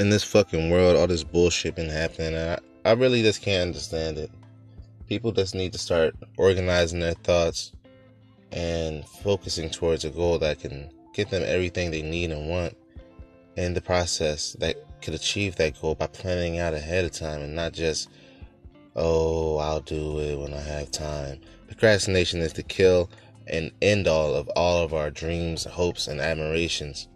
in this fucking world, all this bullshit been happening. I, I really just can't understand it. People just need to start organizing their thoughts and focusing towards a goal that can get them everything they need and want in the process that could achieve that goal by planning out ahead of time and not just, oh, I'll do it when I have time. Procrastination is the kill and end all of all of our dreams, hopes, and admirations.